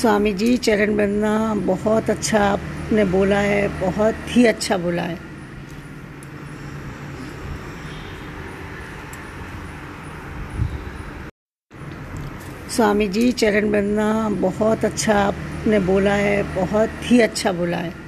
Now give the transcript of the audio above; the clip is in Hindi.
स्वामी जी, चरण बंदना बहुत अच्छा आपने बोला है, बहुत ही अच्छा बोला है। स्वामी जी, चरण बंदना बहुत अच्छा आपने बोला है, बहुत ही अच्छा बोला है।